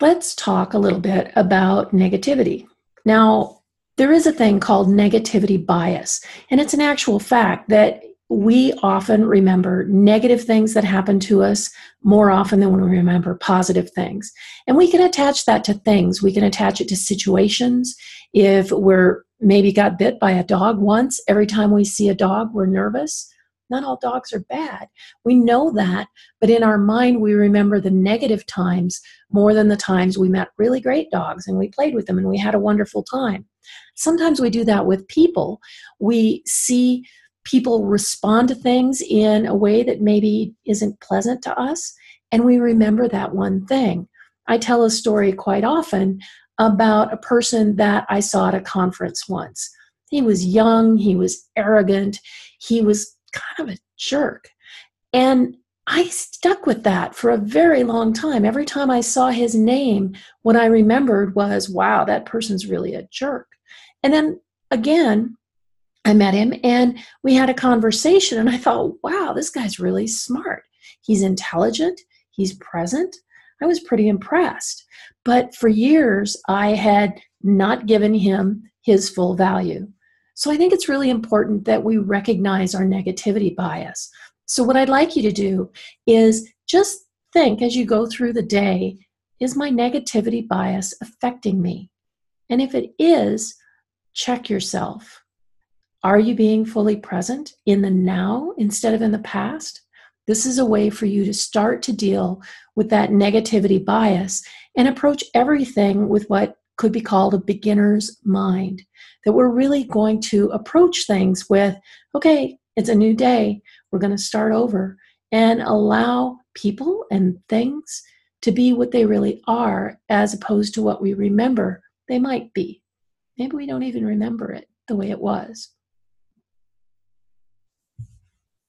let's talk a little bit about negativity. Now, there is a thing called negativity bias, and it's an actual fact that we often remember negative things that happen to us more often than when we remember positive things. And we can attach that to things. We can attach it to situations. If we're maybe got bit by a dog once, every time we see a dog, we're nervous. Not all dogs are bad. We know that, but in our mind, we remember the negative times more than the times we met really great dogs and we played with them and we had a wonderful time. Sometimes we do that with people. We see people respond to things in a way that maybe isn't pleasant to us, and we remember that one thing. I tell a story quite often about a person that I saw at a conference once. He was young, he was arrogant, he was kind of a jerk. And I stuck with that for a very long time. Every time I saw his name, what I remembered was, wow, that person's really a jerk. And then again, I met him and we had a conversation, and I thought, wow, this guy's really smart. He's intelligent, he's present. I was pretty impressed. But for years, I had not given him his full value. So I think it's really important that we recognize our negativity bias. So, what I'd like you to do is just think as you go through the day is my negativity bias affecting me? And if it is, check yourself. Are you being fully present in the now instead of in the past? This is a way for you to start to deal with that negativity bias and approach everything with what could be called a beginner's mind. That we're really going to approach things with, okay, it's a new day. We're going to start over and allow people and things to be what they really are as opposed to what we remember they might be. Maybe we don't even remember it the way it was.